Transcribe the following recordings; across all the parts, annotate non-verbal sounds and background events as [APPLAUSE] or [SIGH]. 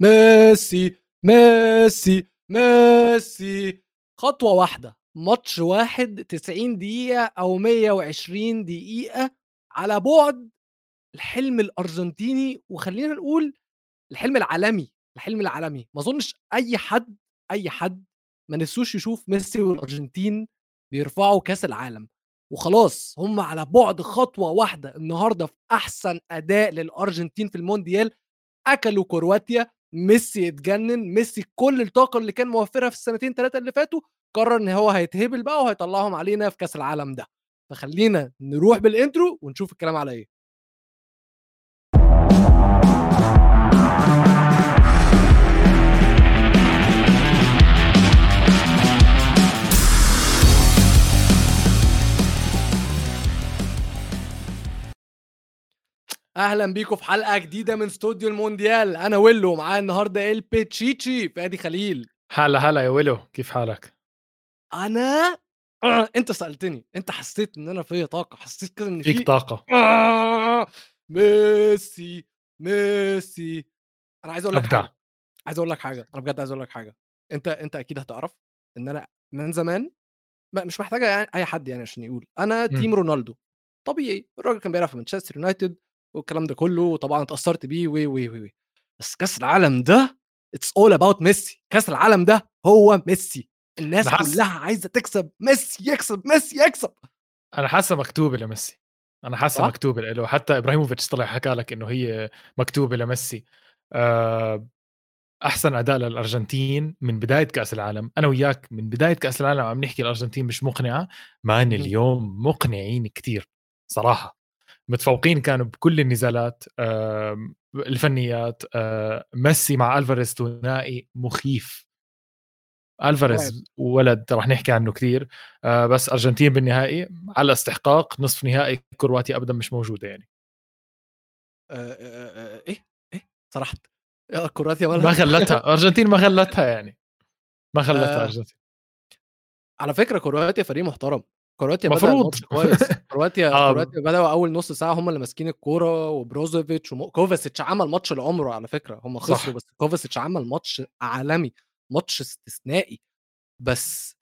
ميسي ميسي ميسي. خطوة واحدة. ماتش واحد 90 دقيقة أو 120 دقيقة على بعد الحلم الأرجنتيني وخلينا نقول الحلم العالمي الحلم العالمي. ما أظنش أي حد أي حد ما نسوش يشوف ميسي والأرجنتين بيرفعوا كأس العالم. وخلاص هم على بعد خطوة واحدة النهارده في أحسن أداء للأرجنتين في المونديال أكلوا كرواتيا ميسي اتجنن ميسي كل الطاقة اللي كان موفرها في السنتين ثلاثة اللي فاتوا قرر إن هو هيتهبل بقى وهيطلعهم علينا في كأس العالم ده. فخلينا نروح بالانترو ونشوف الكلام على إيه. أهلا بيكم في حلقة جديدة من استوديو المونديال. أنا ويلو معايا النهارده البيتشيتشي فادي خليل. هلا هلا يا ويلو. كيف حالك؟ أنا. أنت سألتني. أنت حسيت إن أنا فيا طاقة. حسيت كده إن فيك في طاقة. [LAUGHS] ميسي ميسي. أنا عايز أقول لك أبدع. حاجة. عايز أقول لك حاجة. أنا بجد عايز أقول لك حاجة. أنت أنت أكيد هتعرف إن أنا من زمان ما- مش محتاجه يعني أي حد يعني عشان يقول. أنا. team رونالدو. طبيعي. الراجل كان بيلعب في مانشستر يونايتد. والكلام ده كله وطبعا اتأثرت بيه وي وي وي وي. بس كأس العالم ده it's all about ميسي. كأس العالم ده هو ميسي. الناس حاسس- كلها عايزة تكسب. ميسي يكسب ميسي يكسب. أنا حاسه مكتوبه لميسي أنا حاسه؟ مكتوبه له حتى إبراهيموفيتش طلع حكى لك إنه هي مكتوبه لميسي آه، أحسن أداء للأرجنتين من بداية كأس العالم. أنا وياك من بداية كأس العالم عم نحكي الأرجنتين مش مقنعة. مع ان مهم. اليوم مقنعين كتير صراحة. متفوقين كانوا بكل النزالات الفنيات آه، ميسي مع ألفاريز ثنائي مخيف. ألفاريز ولد رح نحكي عنه كثير آه بس أرجنتين بالنهائي على استحقاق نصف نهائي كرواتيا ابدا مش موجودة يعني. آه، إيه؟ إيه؟ صرحت. يا كرواتيا مالها ما خلتها [LAUGHS] أرجنتين ما خلتها يعني. ما خلتها. أرجنتين. على فكرة كرواتيا فريق محترم. كرواتيا مفروض. كويس [LAUGHS] كرواتيا آه. كرواتيا بدأوا أول نص ساعة هم اللي ماسكين الكورة وبروزوفيتش وكوفاسيتش عمل ماتش لعمره على فكرة هم. خسروا بس كوفاسيتش عمل ماتش عالمي ماتش استثنائي بس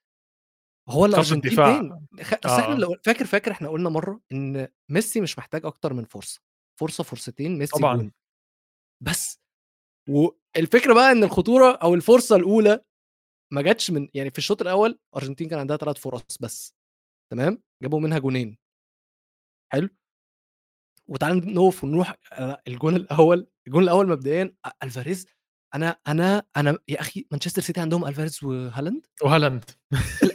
هو الأرجنتين. فين؟ آه. لو فاكر فاكر إحنا قلنا مرة إن ميسي مش محتاج أكتر من فرصة فرصة فرصتين ميسي طبعاً. جون بس والفكرة بقى إن الخطورة أو الفرصة الأولى ما جاتش من يعني في الشوط الأول أرجنتين كان عندها ثلاث فرص بس تمام؟ جابوا منها جونين. حلو؟ وتعالى نقف ونروح الجون الأول الجون الأول مبدئيا ألفاريز أنا أنا أنا يا أخي مانشستر سيتي عندهم ألفاريز وهالاند؟ وهالاند.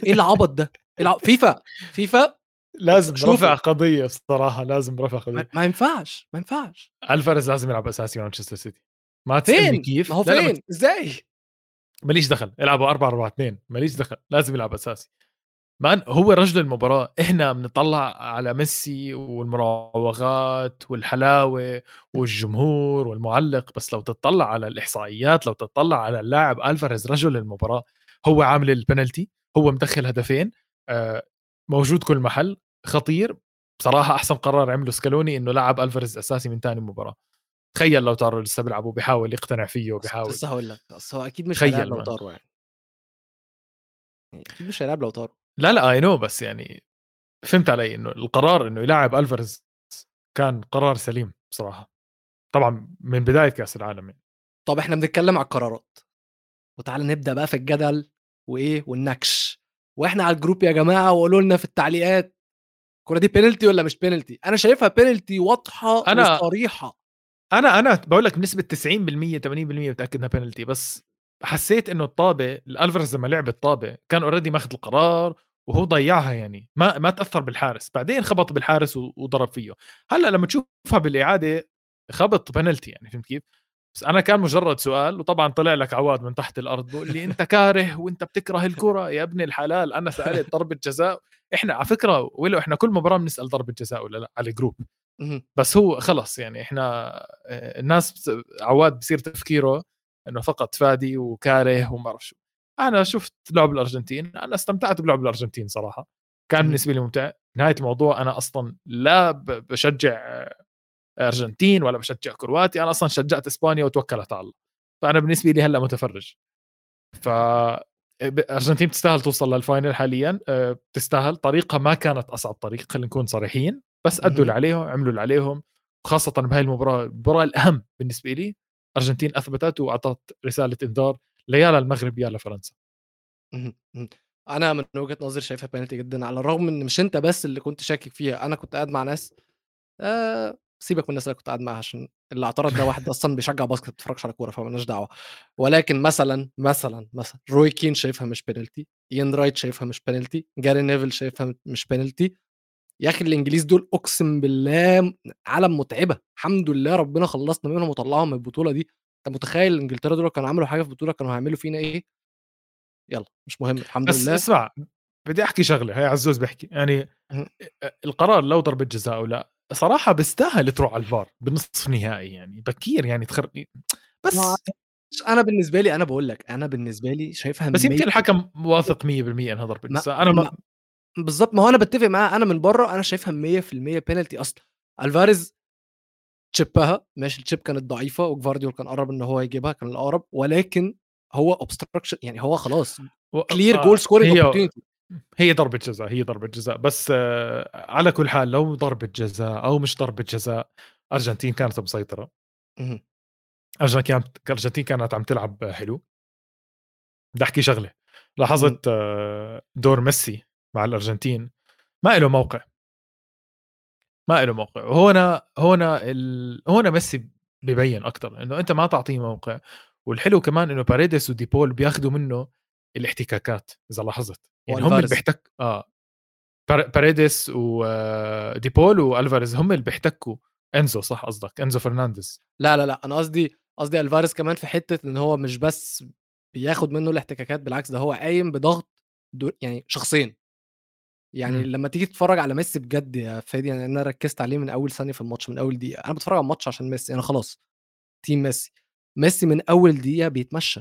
إيه العبط ده؟ إيه الع- فيفا فيفا؟ لازم شوفوا. رفع قضية الصراحة لازم رفع قضية. ما ينفعش ما ينفعش. ألفاريز لازم يلعب أساسي مع مانشستر سيتي. ما تسالني كيف ما هو فين؟ إزاي؟ ماليش دخل العبوا 4 4 2 ماليش دخل لازم يلعب أساسي. مان هو رجل المباراة إحنا بنطلع على ميسي والمراوغات والحلاوة والجمهور والمعلق بس لو تطلع على الإحصائيات لو تطلع على اللاعب ألفاريز رجل المباراة هو عامل البنالتي هو مدخل هدفين آه، موجود كل محل خطير. بصراحة أحسن قرار عمله سكالوني إنه لعب ألفاريز أساسي من ثاني مباراة. تخيل لاوتارو لسه بيلعب وبيحاول يقتنع فيه وبيحاول. بس هقول لك هو أكيد مش هيلعب لاوتارو يعني يعني أكيد مش هيلعب لاوتارو لا لا I know بس يعني فهمت علي إنه القرار إنه يلاعب ألفاريز كان قرار سليم بصراحة. طبعا من بداية كأس العالم يعني. طب إحنا بنتكلم على القرارات. وتعالى نبدأ بقى في الجدل وإيه والنكش. وإحنا على ال group يا جماعة وقولوا لنا في التعليقات الكوره دي بينالتي ولا مش بينالتي أنا شايفها بينالتي واضحة أنا- وصريحة. أنا أنا بقول لك بنسبه 90% 80% متأكد إنها بينالتي بس حسيت إنه الطابة ألفاريز لما لعب الطابة كان already ماخذ القرار وهو ضيعها يعني ما ما تأثر بالحارس بعدين خبط بالحارس وضرب فيه. هلأ لما تشوفها بالإعادة خبط بنالتي يعني فهمت كيف؟ بس أنا كان مجرد سؤال وطبعا طلع لك عواد من تحت الأرض بقول لي أنت كاره وأنت بتكره الكرة يا ابن الحلال أنا سألت ضربة جزاء. إحنا على فكرة ولو إحنا كل مباراة بنسأل ضربة جزاء ولا لأ؟ على الجروب. بس هو خلص يعني إحنا آه، الناس عواد بصير تفكيره إنه فقط فادي وكاره وما بعرف شو. أنا شفت لعب الأرجنتين أنا استمتعت بلعب الأرجنتين صراحة. كان. بالنسبة لي ممتع. نهاية الموضوع أنا أصلا لا بشجع أرجنتين ولا بشجع كرواتيا أنا أصلا شجعت إسبانيا وتوكلت على الله. فأنا بالنسبة لي هلأ متفرج. ف أرجنتين بتستاهل توصل للفاينل حاليا. بتستاهل طريقها ما كانت أصعب طريقه خلينا نكون صريحين. بس أدوا اللي عليهم عملوا اللي عليهم خاصة بهاي المباراة المباراه الأهم بالنسبة لي. أرجنتين أثبتت وأعطت رسالة إنذار. ليا للمغرب يا لفرنسا أنا من وجهة نظري شايفها بينالتي جدا على الرغم إن مش أنت بس اللي كنت شاكك فيها أنا كنت قاعد مع ناس آه سيبك من الناس اللي كنت قاعد معاها عشان اللي اعترض ده واحد أصلا بيشجع basket ما بيتفرجش على كورة فمالناش دعوة. ولكن مثلا مثلا مثلا روي كين شايفها مش بينالتي ايان رايت شايفها مش بينالتي جاري نيفل شايفها مش بينالتي يا أخي الإنجليز دول أقسم بالله عالم متعبة. الحمد لله ربنا خلصنا منهم وطلعهم من البطولة دي. أنت متخيل إنجلترا دول كانوا عملوا حاجة في البطولة؟ كانوا هيعملوا فينا إيه؟ يلا مش مهم الحمد بس لله. اسمع بدي أحكي شغلة هي عزوز بحكي يعني القرار لو ضربة جزاء أو لا صراحة بيستاهل تروح على الفار بالنصف نهائي يعني. بكير يعني تخر بس أنا بالنسبة لي أنا بقول لك أنا بالنسبة لي شايفها بس يمكن الحكم واثق 100% إنها ضربة جزاء. أنا ما بالظبط ما هو أنا بتفق معاه أنا من بره أنا شايفها 100% بينالتي أصلا. ألفاريز تشيبها ماشي التشيب كانت ضعيفة وجفارديول كان قرب إن هو يجيبها كان الأقرب ولكن هو obstruction يعني هو خلاص clear goal scoring opportunity هي ضربة جزاء هي ضربة جزاء بس آه، على كل حال لو ضربة جزاء أو مش ضربة جزاء أرجنتين كانت مسيطرة. أرجنتين أرجنتين كانت عم تلعب حلو. بدي أحكي شغلة لاحظت آه، دور ميسي مع الأرجنتين. ما له موقع. ما له موقع. وهنا هنا ال... هنا ميسي ببين أكثر إنه أنت ما تعطيه موقع. والحلو كمان إنه باريدس وديبول بياخذوا منه الاحتكاكات إذا لاحظت. يعني هم اللي بيحتك آه. باريدس وديبول آه، والفاريز هم اللي بيحتكوا. إنزو صح قصدك؟ إنزو فرنانديز. لا لا لا. أنا قصدي قصدي الفاريز كمان في حتة إن هو مش بس بياخد منه الاحتكاكات بالعكس ده هو قايم بضغط يعني شخصين. يعني م. لما تيجي تتفرج على ميسي بجد يا فادي يعني أنا ركزت عليه من أول ثانية في الماتش من أول دقيقة. أنا بتفرج على الماتش عشان ميسي أنا خلاص team ميسي. ميسي من أول دقيقة بيتمشى.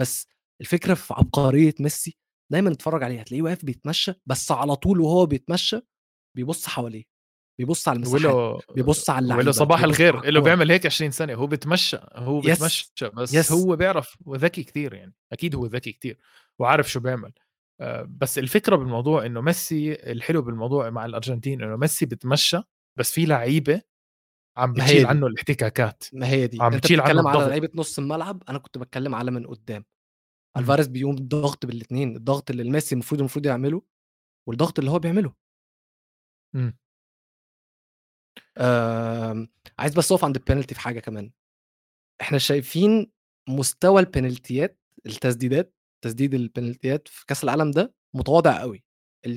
بس الفكرة في عبقرية ميسي دايما اتفرج عليه هتلاقيه واقف بيتمشى بس على طول وهو بيتمشى بيبص حواليه بيبص على المساحات بيبص على اللعيبة صباح الخير اللي بيعمل هيك 20 سنه هو بيتمشى هو بيتمشى بس yes. هو بيعرف وذكي كثير يعني أكيد هو ذكي كثير وعارف شو بيعمل. بس الفكرة بالموضوع إنه ميسي الحلو بالموضوع مع الأرجنتين إنه ميسي بتمشى بس في لعيبة عم بتشيل عنه الاحتكاكات ما هي دي. عم بتشيل عنه على لعيبة نص الملعب أنا كنت بتكلم على من قدام. الفاريز بيقوم بالضغط بالاثنين الضغط اللي الميسي المفروض المفروض يعمله والضغط اللي هو بيعمله. إمم. آه عايز بس أقف عند البينالتي في حاجة كمان. إحنا شايفين مستوى البينالتيات التسديدات تسديد البنالتيات في كأس العالم ده متواضع قوي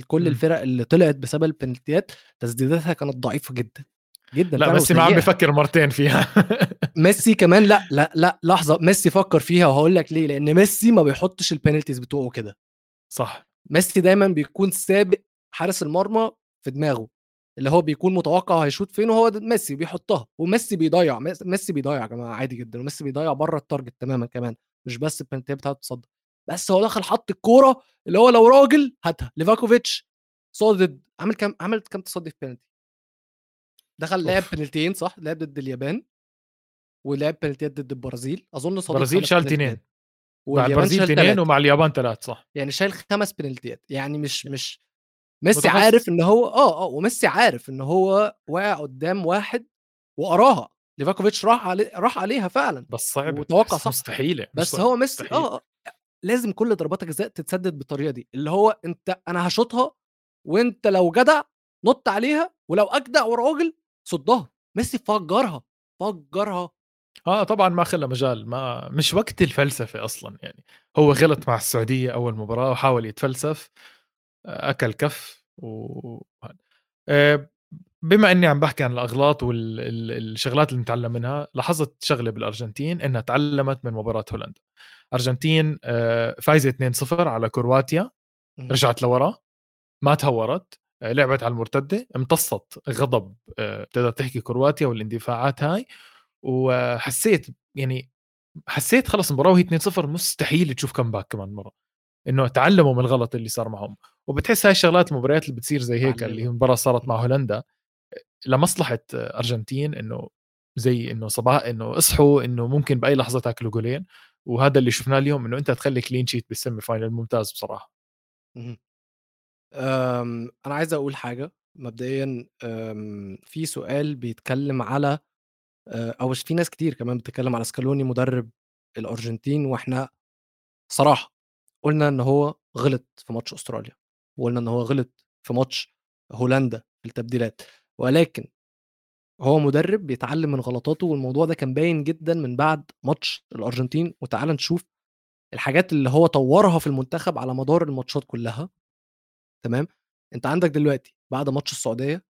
كل إمم. الفرق اللي طلعت بسبب البنالتيات تسديداتها كانت ضعيفة جدا جدا لا ميسي ما عم بفكر مرتين فيها. [LAUGHS] ميسي كمان لأ لأ لأ لحظة ميسي فكر فيها وهقول لك ليه لأن ميسي ما بيحطش ال penalties بتوعه كده. صح. ميسي دايما بيكون سابق حارس المرمى في دماغه اللي هو بيكون متوقع هيشوط فين وهو ميسي بيحطها وميسي بيضيع ميسي بيضيع يا جماعة عادي جدا وميسي بيضيع بره ال target تماما كمان مش بس البنالتيات بتاعته تصدر بس هو دخل حط الكورة اللي هو لو راجل هاتها. ليفاكوفيتش صادد. عمل كام عمل كام تصدي في بينالتي دخل لعب بنالتيين صح؟ لعب ضد اليابان ولعب بنالتيات ضد البرازيل. أظن صادد البرازيل شال اثنين مع البرازيل اثنين ومع اليابان ثلاث صح. يعني شايل خمس بنالتيات يعني مش مش ميسي عارف إن هو آه آه وميسي عارف إن هو واقع قدام واحد وقراها. ليفاكوفيتش راح علي راح عليها فعلا بس صعب وتوقع صح. مستحيلة بس هو ميسي آه لازم كل ضربات الجزاء تتسدد بالطريقة دي اللي هو أنت أنا هشوطها وأنت لو جدع نط عليها ولو أجدع وراجل صدها. ميسي فجرها فجرها. آه طبعا ما خلى مجال ما مش وقت الفلسفة أصلا يعني هو غلط مع السعودية أول مباراة وحاول يتفلسف أكل كف و آه، بما إني عم بحكي عن الأغلاط والشغلات اللي نتعلم منها لاحظت شغلة بالأرجنتين إنها تعلمت من مباراة هولندا. أرجنتين آه، فايزة 2-0 على كرواتيا رجعت لورا ما تهورت آه، لعبت على المرتدة امتصت غضب بتقدر تحكي كرواتيا والاندفاعات هاي وحسيت يعني حسيت خلص المباراة وهي 2-0 مستحيل تشوف كم باك كمان مرة إنه تعلموا من الغلط اللي صار معهم. وبتحس هاي الشغلات المباريات اللي بتصير زي هيك اللي هي مباراة صارت مع هولندا لمصلحة أرجنتين إنه زي إنه صباح إنه اصحوا إنه ممكن بأي لحظة تاكلوا جولين. وهذا اللي شفناه اليوم إنه أنت تخلي clean sheet بال semi final ممتاز بصراحة. آمم، أنا عايز أقول حاجة. مبدئيًا آمم، في سؤال بيتكلم على آآ، أو في ناس كتير كمان بتتكلم على سكالوني مدرب الأرجنتين، وإحنا صراحة قُلنا إن هو غلط في ماتش أستراليا، وقُلنا إن هو غلط في ماتش هولندا التبديلات، ولكن هو مدرب بيتعلم من غلطاته، والموضوع ده كان باين جدًا من بعد ماتش الأرجنتين، وتعالَ نشوف الحاجات اللي هو طوّرها في المنتخب على مدار الماتشات كلها، تمام؟ أنت عندك دلوقتي بعد ماتش السعودية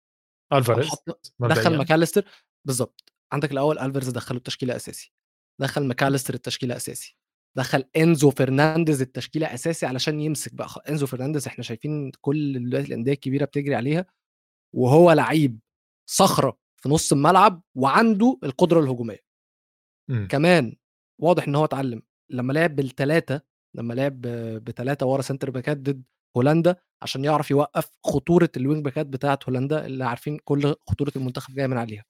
قام ألفاريز دخّل ماكاليستر بالضبط، عندك الأول ألفاريز دخّله التشكيلة أساسي، دخّل ماكاليستر التشكيلة أساسي، دخّل إنزو فرنانديز التشكيلة أساسي علشان يمسك بقى. خ إنزو فرنانديز إحنا شايفين كل دلوقتي الأندية الكبيرة بتجري عليها، وهو لعيب صخرة في نُص الملعب وعنده القدرة الهجومية. إمم. كمان واضح إن هو اتعلم لمّا لعب بال3 لمّا لعب ب3 ورا center باكات ضد هولندا عشان يعرف يوقّف خطورة ال wing باكات بتاعة هولندا اللي عارفين كل خطورة المنتخب جاية من عليها،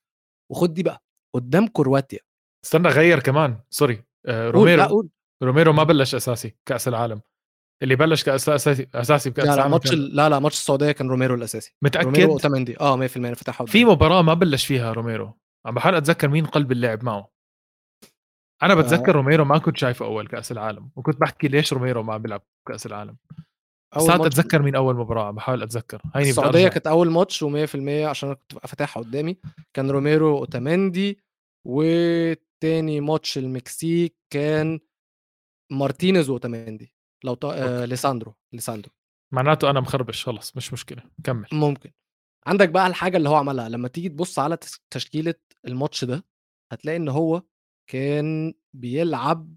وخُد دي بقى قدّام كرواتيا استنى غيّر كمان sorry لأ روميرو قُل. روميرو ما بلش أساسي كأس العالم اللي بلش كاس أساسي اساسي بكأس لا، العالم ماتش لا، لأ ماتش السعودية كان روميرو الأساسي، متأكد؟ روميرو وأوتاميندي آه 100% أنا فاتحها في. مباراة ما بلش فيها روميرو، عم باحاول أتذكّر مين قلب اللعب معه. أنا آآ باتذكّر روميرو ما كنت شايفه أول كأس العالم، وكنت باحكي ليش روميرو ما عم بيلعب كأس العالم. ساعات ماتش أتذكّر مين أول مباراة، عم باحاول أتذكّر، هيني أرجع. كانت أول ماتش و100% عشان أنا كنت فاتحها قدّامي، كان روميرو وأوتاميندي، وتاني ماتش المكسيك كان مارتينيز وأوتاميندي لو آآ okay. ليساندرو، ليساندرو. معناته أنا مخربش خلص مش مشكلة، كمّل. ممكن. عندك بقى الحاجة اللي هو عملها، لمّا تيجي تبُص على تس تشكيلة الماتش ده، هتلاقي إن هو كان بيلعب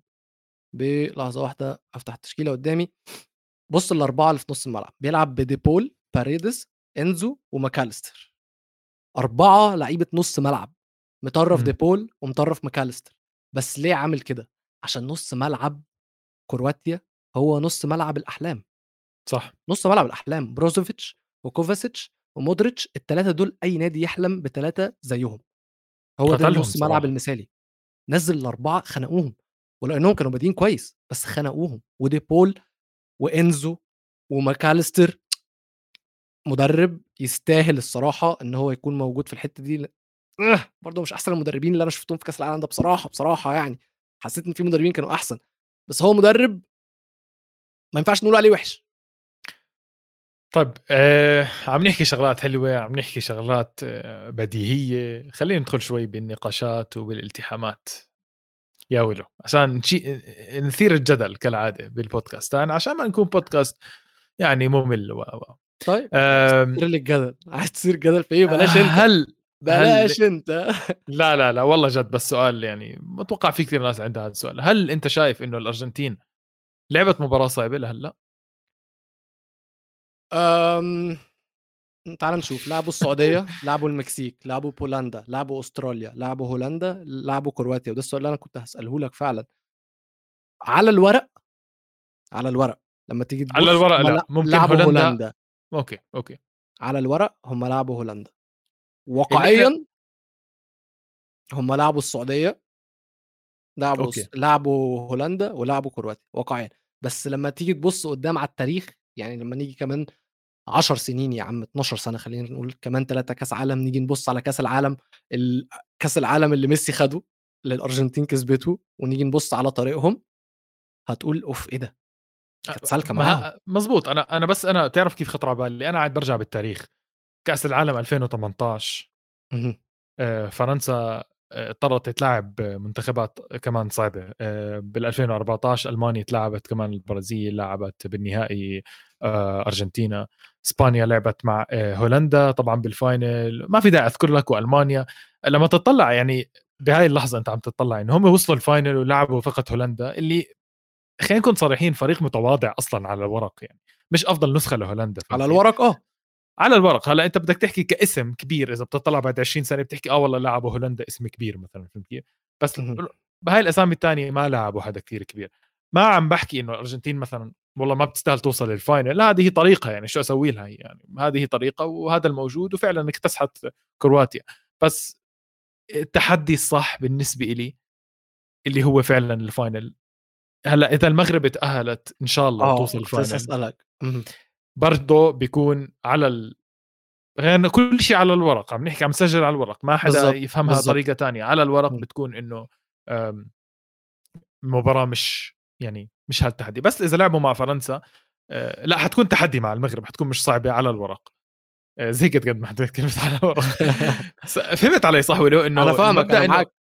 ب لحظة واحدة أفتح التشكيلة قدّامي، بُص ال4 اللي في نُص الملعب، بيلعب بديبول، باريدس، إنزو، وماكاليستر. 4 لعيبة نُص ملعب، مطرّف إمم. ديبول ومطرّف ماكاليستر، بس ليه عامل كده؟ عشان نُص ملعب كرواتيا هو نُص ملعب الأحلام. صح. نُص ملعب الأحلام، بروزوفيتش وكوفاسيتش ومودريتش، ال3 دول أي نادي يحلم ب3 زيّهم. هو ده النُص ملعب. المثالي. نزّل ال4 خنقوهم، ولإنّهم كانوا بادئين كويس، بس خنقوهم، وديبول وإنزو وماكاليستر مدرب يستاهل الصراحة إن هو يكون موجود في الحتّة دي آه، برضه مش أحسن المدربين اللي أنا شُفتهم في كأس العالم ده بصراحة، بصراحة يعني، حسّيت إن في مدربين كانوا أحسن، بس هو مدرب ما ينفعش نقول عليه وِحِش. طيب آآ عم نحكي شغلات حلوة، عم نحكي شغلات آه، بديهية، خلّينا ندخل شوي بالنقاشات وبالالتحامات. يا ويلو! عشان نشي نثير الجدل كالعادة بالبودكاستان عشان ما نكون بودكاست يعني ممل و و طيب آمم كتر لي الجدل، عايز تثير جدل في إيه؟ بلاش أنت، هل هل بلاش أنت. لا، لا، لا والله جد بس سؤال يعني باتوقع في كثير ناس عندها هذا السؤال، هل أنت شايف إنه الأرجنتين لعبت مباراة صعبة لهلّأ؟ آمم، تعالَ نشوف، لعبوا السعودية، لعبوا المكسيك، لعبوا بولندا، لعبوا أستراليا، لعبوا هولندا، لعبوا كرواتيا، وده السؤال اللي أنا كنت هاسأله لك فعلًا. على الورق؟ على الورق. لمّا تيجي على الورق هم ل لأ، ممكن لعبوا هولندا هولندا، okay، okay. على الورق هم لعبوا هولندا، واقعيًا هم لعبوا السعودية، لعبوا okay. لعبوا هولندا، ولعبوا كرواتيا واقعيًا، بس لمّا تيجي تبُص قدّام على التاريخ، يعني لمّا نيجي كمان 10 سنين يا عم 12 سنة خلّينا نقول، كمان 3 كاس عالم، نيجي نبُص على كاس العالم ال كاس العالم اللي ميسي خَده، اللي الأرجنتين كسبته، ونيجي نبُص على طريقهم، هتقول أوف! إيه ده! كانت سالكة معاهم. ما مضبوط، أنا أنا بس أنا بتعرف كيف خطر على بالي، أنا قاعد بارجع بالتاريخ، كأس العالم 2018 اهم. آآ فرنسا اضطرت تلاعب منتخبات كمان صعبة، آآ بال2014 ألمانيا اتلاعبت كمان البرازيل، لعبت بالنهائي آآ أرجنتينا، إسبانيا لعبت مع آآ هولندا طبعًا بالفاينل، ما في داعي أذكر لك وألمانيا، لمّا تطلّع يعني بهاي اللحظة أنت عم تطلّع إنه هم وصلوا ال final ولعبوا فقط هولندا اللي خلينا نكون صريحين فريق متواضع أصلًا على الورق يعني، مش أفضل نسخة لهولندا على؟ الورق آه. على الورق، هلأ أنت بدك تحكي كاسم كبير إذا بتطلع بعد 20 سنة بتحكي آه والله لعبوا هولندا اسم كبير مثلًا فهمت كيف؟ بس. بهاي الأسامي التانية ما لعبوا حدا كتير كبير، ما عم باحكي إنه الأرجنتين مثلًا والله ما بتستاهل توصل لل final، لا هذه طريقة يعني شو أسوي لها يعني، هذه طريقة وهذا الموجود وفعلًا اكتسحت كرواتيا، بس التحدي الصح بالنسبة إلي اللي هو فعلا ال final هلا إذا المغرب تأهلت إن شاء الله آه توصل ال final أسألك. برضه بيكون على ال... غير كل شيء على الورق عم نحكي عم نسجل على الورق ما حدا بالظبط يفهمها بالظبط طريقه تانية على الورق. بتكون إنه آم، المباراه مش يعني مش هالتحدي. بس إذا لعبوا مع فرنسا آه، لا حتكون تحدي مع المغرب حتكون مش صعبة على الورق. آه، زي قد ما حطيت كلمه على الورق. [LAUGHS] فهمت علي صح ولو إنه أنا فاهمك إنه معاك.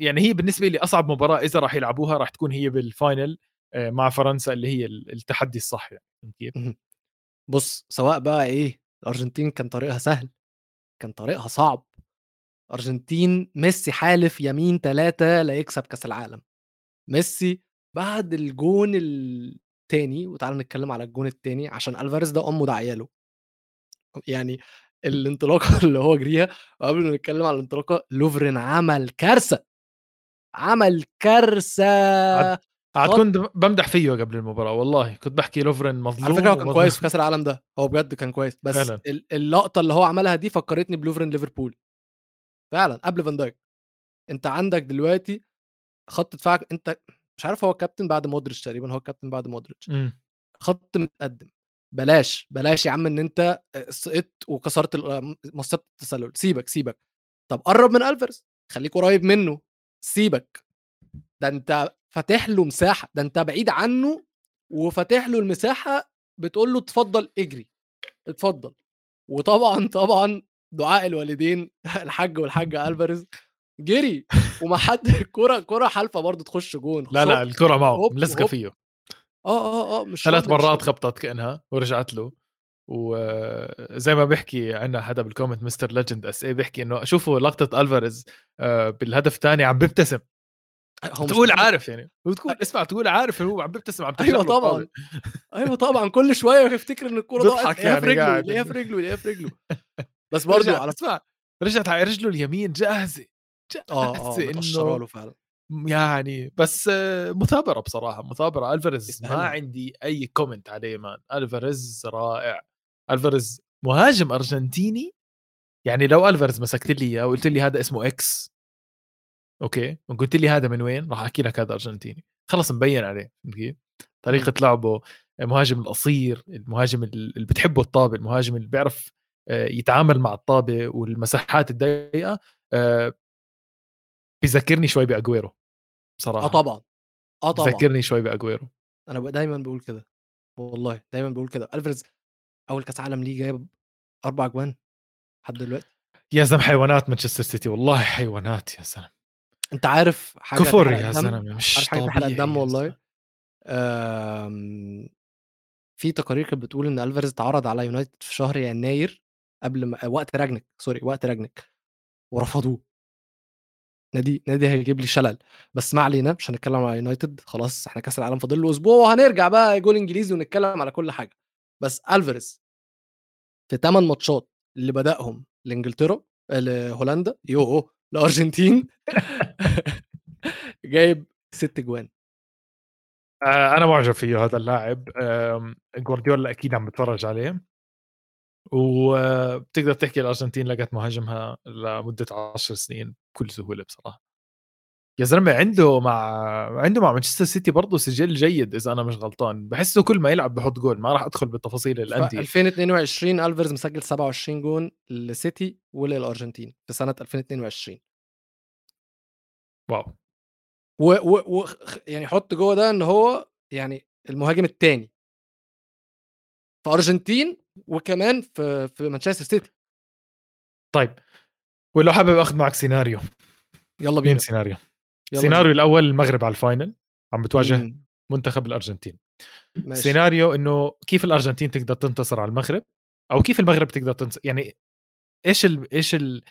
يعني هي بالنسبة لي أصعب مباراة إذا راح يلعبوها راح تكون هي بال final آه، مع فرنسا اللي هي ال- التحدي الصح يعني كيف؟ بص سواء بقى إيه الأرجنتين كان طريقها سهل كان طريقها صعب. أرجنتين ميسي حالف يمين ثلاثة لا يكسب كأس العالم. ميسي بعد الجون التاني وتعالى نتكلم على الجون التاني عشان ألفاريز ده أمه داعيه له يعني الانطلاقة [LAUGHS] اللي هو جريها وقبل ما نتكلم على الانطلاقة لوفرين عمل كارثة عمل كارثة. عاد خط- كنت بمدح فيه قبل المباراة والله. كنت بحكي لوفرين مظلوم على فكرة هو كان ومظلوم. كويس في كأس [LAUGHS] العالم ده. هو بجد كان كويس. بس فعلاً. ال- اللقطة اللي هو عملها دي فكرتني بلوفرين ليفربول. فعلا قبل فان دايك. انت عندك دلوقتي خط دفاعك انت مش عارف هو كابتن بعد مودريتش تقريبا هو كابتن بعد مودريتش. خط متقدم. بلاش بلاش يا عم إن أنت سقطت وكسرت ال- مسافه التسلل. سيبك سيبك. طب قرب من الفارس خليك قريب منه. سيبك. ده أنت فاتح له مساحة ده أنت بعيد عنه وفاتح له المساحة بتقول له اتفضل اجري اتفضل. وطبعا طبعا دعاء الوالدين [LAUGHS] الحاج والحاجة ألفاريز جري. وما حد [LAUGHS] كرة كرة حالفة برضه تخش جون لا لا الكرة معه ملزقه. فيه. آه آه آه مش ثلاث مرات. خبطت كأنها ورجعت له. وزي ما بيحكي عندنا حدا بال comment Mr Legend SA بيحكي إنه شوفوا لقطة ألفاريز آه، بالهدف الثاني عم بيبتسم. تقول عارف. يعني. وتقول اسمع تقول عارف هو عم بيبتسم عم أيوه طبعا. أيوه طبعا كل شوية يفتكر إن الكورة ضاعت. يلاقيها في يعني رجله. يلاقيها في رجله يلاقيها في رجله. [LAUGHS] بس برضه على اسمع رجعت على رجله اليمين جاهزة آه آه جاهزة إنه له فعلا. يعني بس آه، مثابرة بصراحة مثابرة. ألفاريز ما. عندي أي comment عليه man ألفاريز رائع. ألفاريز مهاجم أرجنتيني. يعني لو ألفاريز مسكت لي إياه وقلت لي هذا اسمه X okay. وقلت لي هذا من وين؟ راح أحكي لك هذا أرجنتيني. خلص مبين عليه فهمت كيف؟ طريقة لعبه المهاجم القصير المهاجم اللي بتحبه الطابة المهاجم اللي بيعرف آه، يتعامل مع الطابة والمساحات الضيقة آه، بيذكرني شوي بأجويرو بصراحة. آه طبعا. آه طبعا. بذكرني شوي بأجويرو. أنا دايما بقول كده. والله دايما بقول كده. الفرز أول كأس عالم ليه جايب أربع جوان لحد دلوقتي؟ يا زلمة حيوانات مانشستر سيتي والله حيوانات يا زلمة. أنت عارف حاجة كفر يا؟ زلمة مش عارف حاجة تحرق الدم والله زلمة. آم، في تقارير كانت بتقول إن ألفاريز اتعرض على يونايتد في شهر يناير قبل ما وقت راجنك سوري وقت راجنك ورفضوه نادي نادي هيجيب لي شلل بس ما علينا مش هنتكلم على يونايتد خلاص إحنا كأس العالم فاضل له أسبوع وهنرجع بقى جول إنجليزي ونتكلم على كل حاجة بس ألفاريز في 8 ماتشات اللي بدأهم لإنجلترا لهولندا يوه الارجنتين [LAUGHS] جايب ست جوان. آه، أنا معجب فيه هذا اللاعب. جوارديولا أكيد عم بتفرج عليه. وبتقدر تحكي الأرجنتين لقت مهاجمها لمدة 10 سنين بكل سهولة بصراحة. يا زلمة عنده مع عنده مع مانشستر سيتي برضه سجل جيد إذا أنا مش غلطان. بحسه كل ما يلعب بحط جول ما راح أدخل بتفاصيل في الأندية. 2022 الفاريز مسجل 27 جون لسيتي وللأرجنتين في سنة 2022 wow. و, و, و يعني حط جوه ده إن هو يعني المهاجم الثاني في أرجنتين وكمان في في مانشستر سيتي. طيب ولو حابب أخذ معك سيناريو. يلا بينا. سيناريو؟ يلا سيناريو الأول المغرب على ال final عم بتواجه. مم، منتخب الأرجنتين. ماشي. سيناريو إنه كيف الأرجنتين تقدر تنتصر على المغرب أو كيف المغرب تقدر تنتصر؟ يعني إيش ال... إيش ال...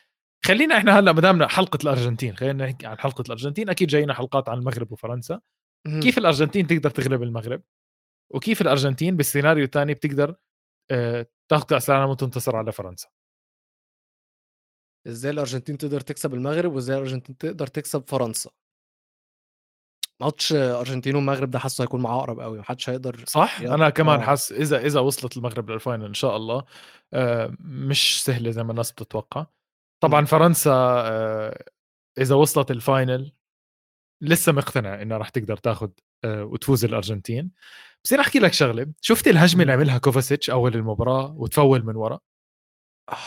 خلينا إحنا هلأ ما دامنا حلقة الأرجنتين خلينا نحكي عن حلقة الأرجنتين أكيد جاينا حلقات عن المغرب وفرنسا. مم. كيف الأرجنتين تقدر تغلب المغرب؟ وكيف الأرجنتين بالسيناريو الثاني بتقدر آه، تاخذ كأس العالم وتنتصر على فرنسا؟ إزاي الأرجنتين تقدر تكسب المغرب وإزاي الأرجنتين تقدر تكسب فرنسا؟ ماتش أرجنتين والمغرب ده حاسه هيكون معاه أقرب قوي محدش هيقدر صح. أنا كمان آه. حاس إذا إذا وصلت المغرب للفاينل إن شاء الله آه، مش سهله زي ما الناس بتتوقع. طبعا فرنسا آه، إذا وصلت ال final لسه مقتنع إنها راح تقدر تاخذ وتفوز الأرجنتين. بصير أحكي لك شغلة شفت الهجمة اللي عملها كوفاسيتش أول المباراة وتفاول من ورا؟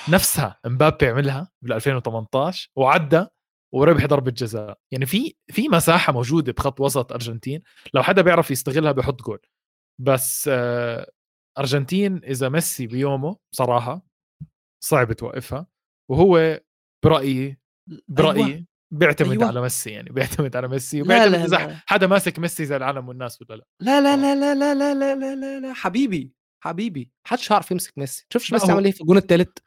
نفسها إمبابي عملها بال 2018 وعدى وربح ضربه جزاء يعني في في مساحة موجودة بخط وسط أرجنتين. لو حدا بيعرف يستغلها بيحط جول. بس آه، أرجنتين إذا ميسي بيومه بصراحه صعب توقفها. وهو برأيي برأيي أيوة. بيعتمد أيوة. على ميسي يعني بيعتمد على ميسي. وبيعتمد إذا حدا ماسك ميسي زي العالم والناس ولا لا. لا لا لا لا لا لا لا لا, لا. حبيبي حبيبي محدش هيعرف يمسك ميسي. شوفش ميسي عمل إيه في الجون الثالث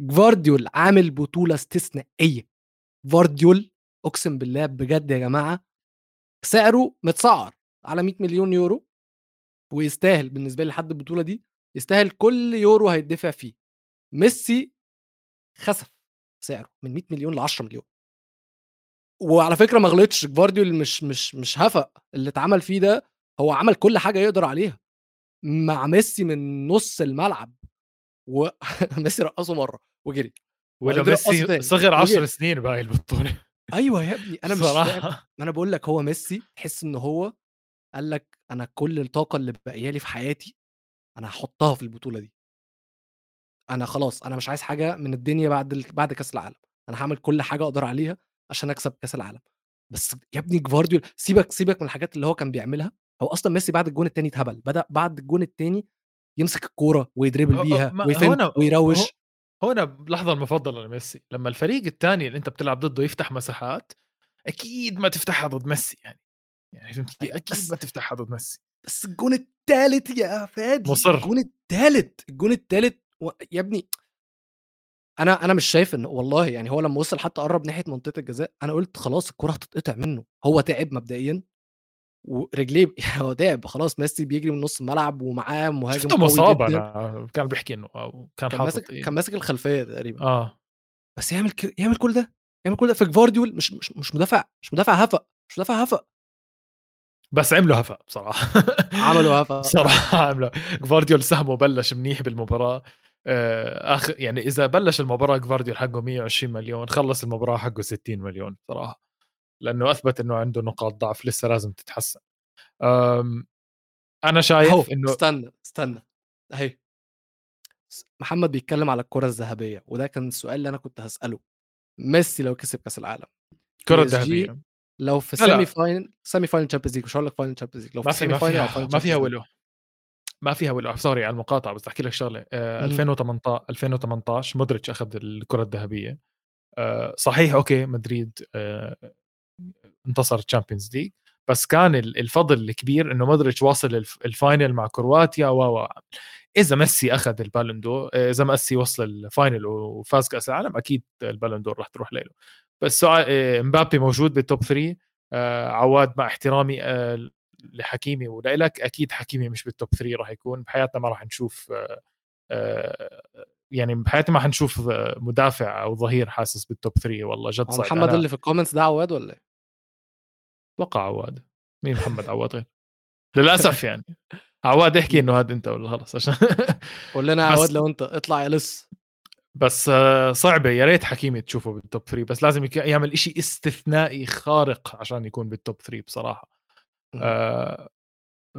جفارديول عامل بطولة استثنائية. جفارديول أقسم بالله بجد يا جماعة سعره متسعر على 100 مليون يورو ويستاهل بالنسبة لي لحد البطولة دي يستاهل كل يورو هيدفع فيه. ميسي خسف سعره من 100 مليون ل 10 مليون. وعلى فكرة ما غلطش جفارديول مش مش مش هفق اللي اتعمل فيه ده هو عمل كل حاجة يقدر عليها. مع ميسي من نص الملعب وميسي [LAUGHS] رقصه مرة وجري. ولا ميسي صغر 10 سنين باقي البطولة. أيوه يا ابني أنا مش فاهم. أنا بقول لك هو ميسي تحس إن هو قال لك أنا كل الطاقة اللي باقية لي في حياتي أنا هحطها في البطولة دي. أنا خلاص أنا مش عايز حاجة من الدنيا بعد ال... بعد كأس العالم. أنا هعمل كل حاجة أقدر عليها عشان أكسب كأس العالم. بس يا ابني جفارديول سيبك سيبك من الحاجات اللي هو كان بيعملها. هو أصلا ميسي بعد الجون الثاني اتهبل. بدأ بعد الجون الثاني يمسك الكورة ويدربل بيها ويفنت ويروش. هنا اللحظه المفضلة لميسي لما الفريق الثاني اللي أنت بتلعب ضده يفتح مساحات أكيد ما تفتحها ضد ميسي يعني. يعني فهمت أكيد ما تفتحها ضد ميسي. بس الجون الثالث يا فادي مصر. الجون الثالث الجون الثالث و... يا ابني أنا أنا مش شايف إن والله يعني هو لما وصل حتى قرب ناحية منطقة الجزاء أنا قلت خلاص الكرة هتتقطع منه هو تعب مبدئيا ورجليه [LAUGHS] هو تعب خلاص ميسي بيجري من نص الملعب ومعاه مهاجم شفته مصاب أنا كان بيحكي إنه كان, كان ماسك إيه؟ كان ماسك الخلفية تقريبا. آه. بس يعمل ك... يعمل كل ده يعمل كل ده في جفارديول مش مش مش مدافع مش مدافع هفق مش مدافع هفق بس عملوا هفا بصراحة. عملوا [LAUGHS] هفا. صراحة عملوا. جفارديول سهمه بلش منيح بالمباراة. آه، اخر يعني إذا بلش المباراة جفارديول حقه 120 مليون خلص المباراة حقه 60 مليون صراحة لأنه أثبت إنه عنده نقاط ضعف لسه لازم تتحسن. أنا شايف إنه استنى استنى. أهي. محمد بيتكلم على الكرة الذهبية وده كان السؤال اللي أنا كنت هسأله. ميسي لو كسب كأس العالم الكره الذهبيه لو في semi-final semi-final Champions League مش هقول لك final Champions League لو في semi-final ما فيها ولو ما فيها ولو sorry على المقاطعة بس أحكي لك شغلة. آه 2018 2018 مودريتش أخذ الكرة الذهبية. آه صحيح okay مدريد آه انتصر Champions League بس كان الفضل الكبير إنه مودريتش واصل ال final مع كرواتيا و إذا ميسي أخذ البالون آه، إذا ميسي وصل ال final وفاز كأس العالم أكيد ال Ballon d'Or راح تروح له بس آه، مبابي موجود بال top 3 آه، عواد مع احترامي آه، لحكيمي ولك أكيد حكيمي مش بال top 3 راح يكون. بحياتنا ما راح نشوف يعني بحياتنا ما حنشوف مدافع أو ظهير حاسس بال top 3 والله جد صعب. محمد اللي في ال comments ده عواد ولا إيه؟ أتوقع عواد. مين محمد عواد غير؟ للأسف [LAUGHS] يعني. عواد احكي إنه هذا أنت ولا خلص عشان [LAUGHS] قول لنا عواد لو أنت اطلع يا لص بس صعبة. يا ريت حكيمي تشوفه بال top 3 بس لازم يعمل إشي استثنائي خارق عشان يكون بال top 3 بصراحة. آه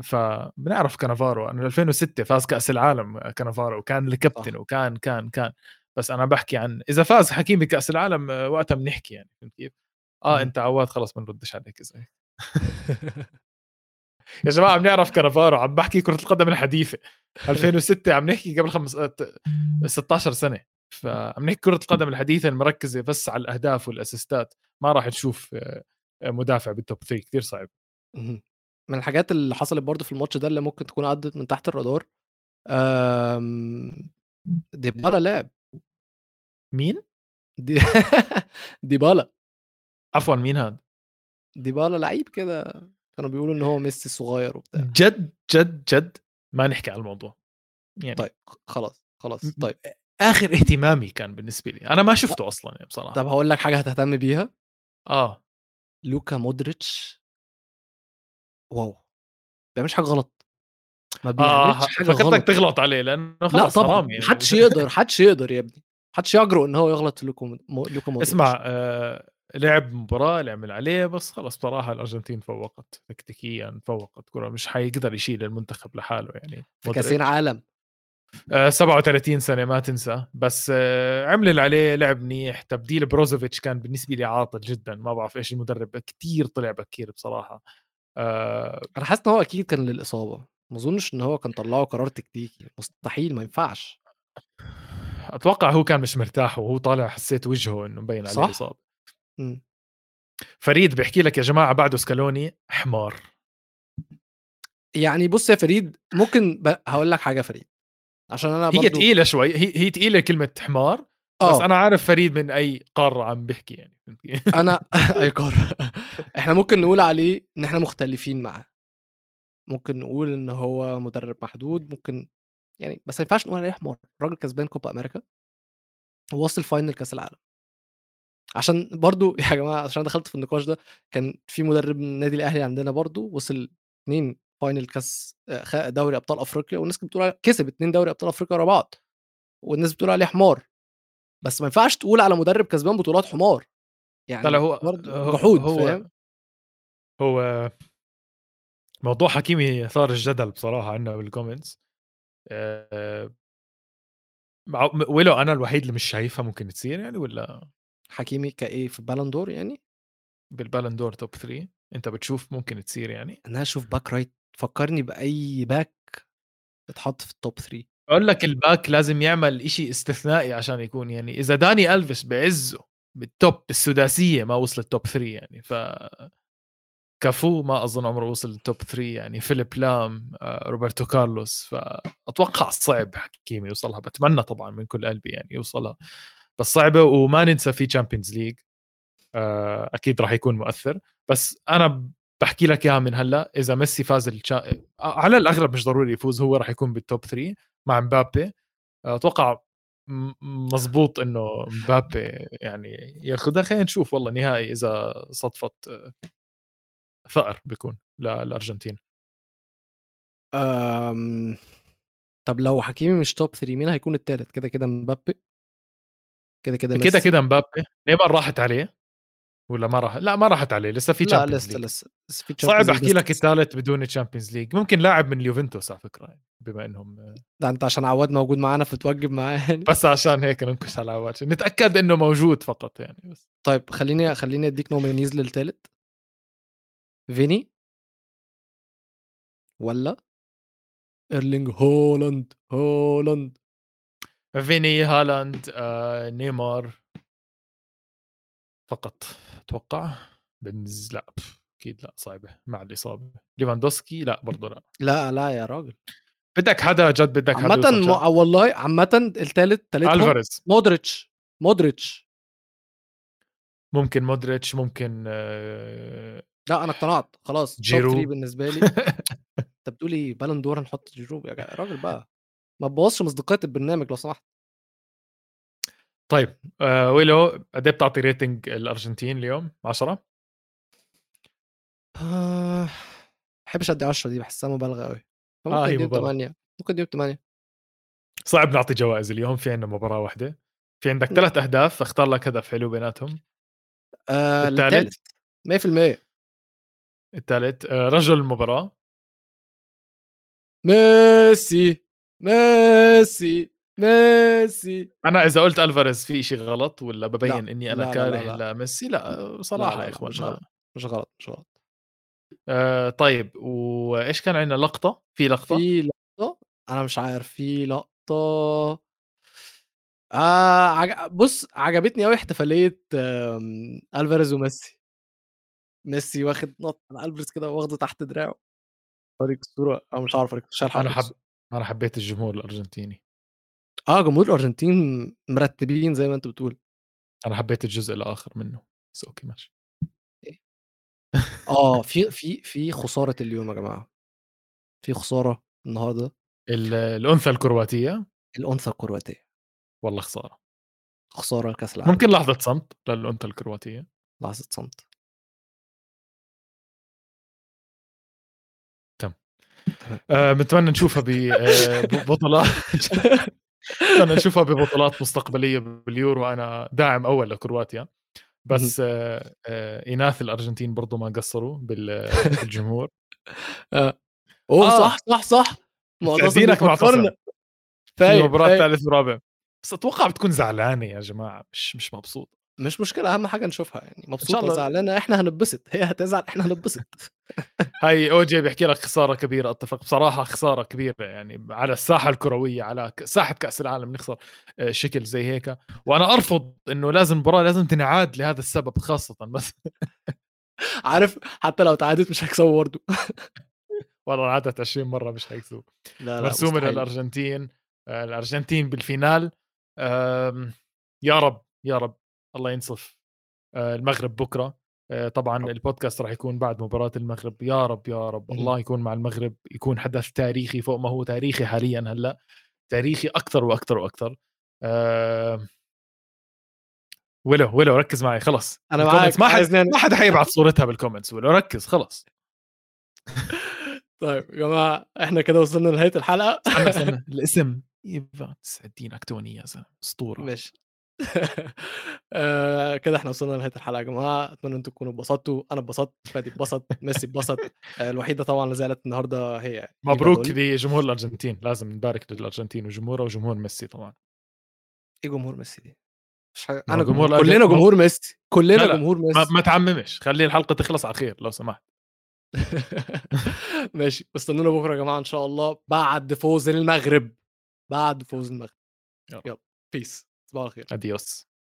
فبنعرف كانافارو أنا 2006 فاز كأس العالم كانافارو وكان الكابتن وكان كان كان. بس أنا بحكي عن إذا فاز حكيمي كاس العالم وقتها بنحكي يعني فهمت كيف؟ آه أنت عواد خلص ما نردش عليك اذا [LAUGHS] يا جماعة بنعرف كانافارو عم بحكي كرة القدم الحديثة. 2006 عم نحكي قبل خمس 16 سنة. فعم نحكي كرة القدم الحديثة المركزة بس على الأهداف والأسيستات. ما راح تشوف آه، مدافع بالتوب 3 كثير صعب. من الحاجات اللي حصلت برضه في الماتش ده اللي ممكن تكون عدت من تحت الرادار آمم، ديبالا لعب. مين؟ دي [LAUGHS] ديبالا. عفوا مين هذا؟ ديبالا لعيب كده كانوا بيقولوا إن هو ميسي الصغير وبتاع. جد جد جد؟ ما نحكي على الموضوع. يعني طيب خلاص خلاص طيب. آخر اهتمامي كان بالنسبة لي. أنا ما شفته أصلا يعني بصراحة. طب هقول لك حاجة هتهتم بيها. آه. لوكا مودريتش. واو. بيعملش حاجة غلط. ما آه، بيعملش آه حاجة غلط. تغلط عليه لأنه لا طبعا يعني. حدش يقدر حدش يقدر يا ابني. حدش يجرؤ إن هو يغلط في لوكا مودريتش. اسمع آه لعب مباراة اللي عمل عليه بس خلص بصراحه الأرجنتين فوقت. تكتيكيا فوقت. كرة مش حيقدر يشيل المنتخب لحاله يعني. كاسين عالم آه 37 سنة ما تنسى. بس آه عمل اللي عليه لعب منيح. تبديل بروزوفيتش كان بالنسبة لي عاطل جدا. ما بعرف إيش المدرب. كتير طلع بكير بصراحة. آه أنا حاسس إن هو أكيد كان للإصابة. ما أظنش إن هو كان طلعه قرار تكتيكي. مستحيل ما ينفعش. أتوقع هو كان مش مرتاح وهو طالع حسيت وجهه إنه مبين عليه اصابه فريد بيحكي لك يا جماعة بعده سكالوني حمار. يعني بص يا فريد ممكن ب... هقول لك حاجة فريد عشان أنا برضو... هي تقيلة شوي هي هي تقيلة كلمة حمار أوه. بس أنا عارف فريد من أي قارة عم بيحكي يعني. أنا [LAUGHS] [LAUGHS] أي قارة. إحنا ممكن نقول عليه إن إحنا مختلفين معاه. ممكن نقول إن هو مدرب محدود ممكن يعني بس ما ينفعش نقول عليه حمار. الراجل كسبان كوبا أمريكا ووصل final كأس العالم. عشان برضو [LAUGHS] يا جماعة عشان دخلت في النقاش ده كان في مدرب من النادي الأهلي عندنا برضو وصل اثنين final كاس آه، دوري أبطال أفريقيا والناس بتقول كسب اثنين دوري أبطال أفريقيا ورا بعض والناس بتقول عليه حمار. بس ما ينفعش تقول على مدرب كسبان بطولات حمار. يعني لا هو جحود هو فاهم؟ هو موضوع حكيمي صار الجدل بصراحة عندنا بال comments أه ولو أنا الوحيد اللي مش شايفها ممكن تصير يعني ولا؟ حكيمي كإيه في Ballon d'Or يعني؟ بال Ballon d'Or top 3 أنت بتشوف ممكن تصير يعني. أنا أشوف back right فكرني بأي back اتحط في التوب 3 أقول لك الباك لازم يعمل إشي استثنائي عشان يكون يعني إذا داني ألفيس بعزه بال top السداسية ما وصل ال top 3 يعني. ف كافو ما أظن عمره وصل لل top 3 يعني. فيليب لام آه، روبرتو كارلوس. فأتوقع صعب حكيمي يوصلها. بتمنى طبعا من كل قلبي يعني يوصلها. بس صعبة وما ننسى في Champions League آه، أكيد راح يكون مؤثر. بس أنا بحكي لك إياها من هلأ إذا ميسي فاز الشا... على الاغلب مش ضروري يفوز هو راح يكون بالتوب 3 مع مبابي. أتوقع مزبوط إنه مبابي يعني ياخذها. خلينا نشوف والله نهائي إذا صدفت ثأر بيكون للارجنتين أم... طب لو حكيمي مش توب 3 مين هيكون الثالث كده كده مبابي. كده كده كده كده مبابي نيمار راحت عليه ولا ما راح؟ لا ما راحت عليه لسه في لا لسه لسه لسه في صعب أحكي لك الثالث بدون Champions League ممكن لاعب من اليوفنتوس على فكرة يعني بما إنهم ده أنت عشان عواد موجود معانا فتوجب معاه يعني. بس عشان هيك ننكش على عواد نتأكد إنه موجود فقط يعني بس. طيب خليني خليني أديك nominees للثالث فيني؟ ولا؟ إيرلينج هولاند هولاند. فيني هالاند آه، نيمار. فقط. أتوقع. بنز لا أكيد لا صعبة. مع الإصابة. ليفاندوسكي؟ لا برضه لا. لا لا يا راجل. بدك حدا جد بدك حدا عامة م... والله عامة الثالث ثالث ألفاريز. مودريتش. مودريتش. ممكن مودريتش ممكن آه... لا أنا اقتنعت. خلاص جيرو. بالنسبة لي. انت بتقولي؟ Ballon d'Or نحط جيرو؟ يا راجل بقى. ما تبوظش مصداقية البرنامج لو سمحت. طيب آه ويلو قد إيه بتعطي ريتنج الأرجنتين اليوم؟ 10 آه بحبش أدي 10 دي بحسها مبالغة قوي ممكن آه هي مبالغة. 8 ممكن دي 8 صعب نعطي جوائز اليوم في عندنا مباراة واحدة. في عندك ثلاث أهداف اختار لك هدف حلو بيناتهم. آه الثالث؟ 100% الثالث آه رجل المباراة. ميسي! ميسي ميسي. أنا إذا قلت ألفاريز في شيء غلط ولا ببين لا. إني أنا لا كاره لميسي لا صراحة يا إخوان مش غلط مش غلط مش غلط. آه طيب وإيش كان عندنا؟ لقطة؟ في لقطة؟ في لقطة؟ أنا مش عارف في لقطة. آه عج... بص عجبتني قوي احتفالية ألفاريز وميسي. ميسي واخد نط على ألفاريز كده واخده تحت دراعه. اوريك الصورة أو مش عارف اوريك أنا حب أنا حبيت الجمهور الأرجنتيني آه، جمهور الأرجنتين مرتّبين زي ما أنت بتقول. أنا حبيت الجزء الآخر منه، بس okay ماشي. آه، في في في خسارة اليوم يا جماعة. في خسارة النهارده. ال الأنثى الكرواتية؟ الأنثى الكرواتية. والله خسارة. خسارة كأس العالم. ممكن لحظة صمت للأنثى الكرواتية؟ لحظة صمت. بنتمنى نشوفها ببطولات آه، بنتمنى نشوفها ببطولات مستقبلية باليورو أنا داعم أول لكرواتيا بس آه، آه، إناث الأرجنتين برضه ما قصّروا بال [LAUGHS] بالجمهور. آه. آه. صح، صح، صح. معتصم معتصم. في فايق، مباراة فايق. ثالث ورابع. بس أتوقع بتكون زعلانة يا جماعة مش مش مبسوطة. مش مشكلة أهم حاجة نشوفها يعني الله. زعلانة إحنا هنتبسط، هي هتزعل إحنا هنتبسط. [LAUGHS] هاي أوجي بيحكي لك خسارة كبيرة أتفق بصراحة خسارة كبيرة يعني على الساحة الكروية على ك ساحة كأس العالم نخسر آآ شكل زي هيك، وأنا أرفض إنه لازم المباراة لازم تنعاد لهذا السبب خاصةً بس [LAUGHS] عارف حتى لو اتعادت مش هيكسبوا برضه. [LAUGHS] والله عادت 20 مرة مش حيكسبوا. لا، لأ مرسومة مستحيل. للأرجنتين آآ الأرجنتين بال final يا رب، يا رب الله ينصف آآ المغرب بكرة آآ طبعًا. البودكاست راح يكون بعد مباراة المغرب، يا رب، يا رب اهم. الله يكون مع المغرب، يكون حدث تاريخي فوق ما هو تاريخي حاليًا هلأ، تاريخي أكتر وأكتر وأكتر. آآ ويلو، ويلو ركّز معي خلص الcomments معاك ما حد ما حدا حيبعت صورتها بالcomments ويلو ركّز خلص. [LAUGHS] طيب يا جماعة إحنا كده وصلنا لنهاية الحلقة. استنى، استنى [LAUGHS] الاسم إيفانس الدين أكتوني يا زلمة أسطورة. ماشي. آآ كده إحنا وصلنا لنهاية الحلقة يا جماعة، أتمنى إنتم تكونوا اتبسطتوا، أنا اتبسطت، فادي اتبسط، ميسي اتبسط، آآ الوحيدة طبعًا اللي زعلت النهارده هي مبروك. لجمهور الأرجنتين، لازم نبارك للأرجنتين وجمهورها وجمهور ميسي طبعًا. إيه جمهور ميسي دي؟ مش حاجة ما أنا جمهور جمهور الأرجن كلنا ما هو جمهور ميسي، كلنا لا، لا، جمهور ما ميسي. ما تعممش، خلّي الحلقة تخلص على خير لو سمحت. [LAUGHS] ماشي، واستنونا بكرة يا جماعة إن شاء الله بعد فوز المغرب، بعد فوز المغرب. يالّا peace تصبحوا على خير. Adios.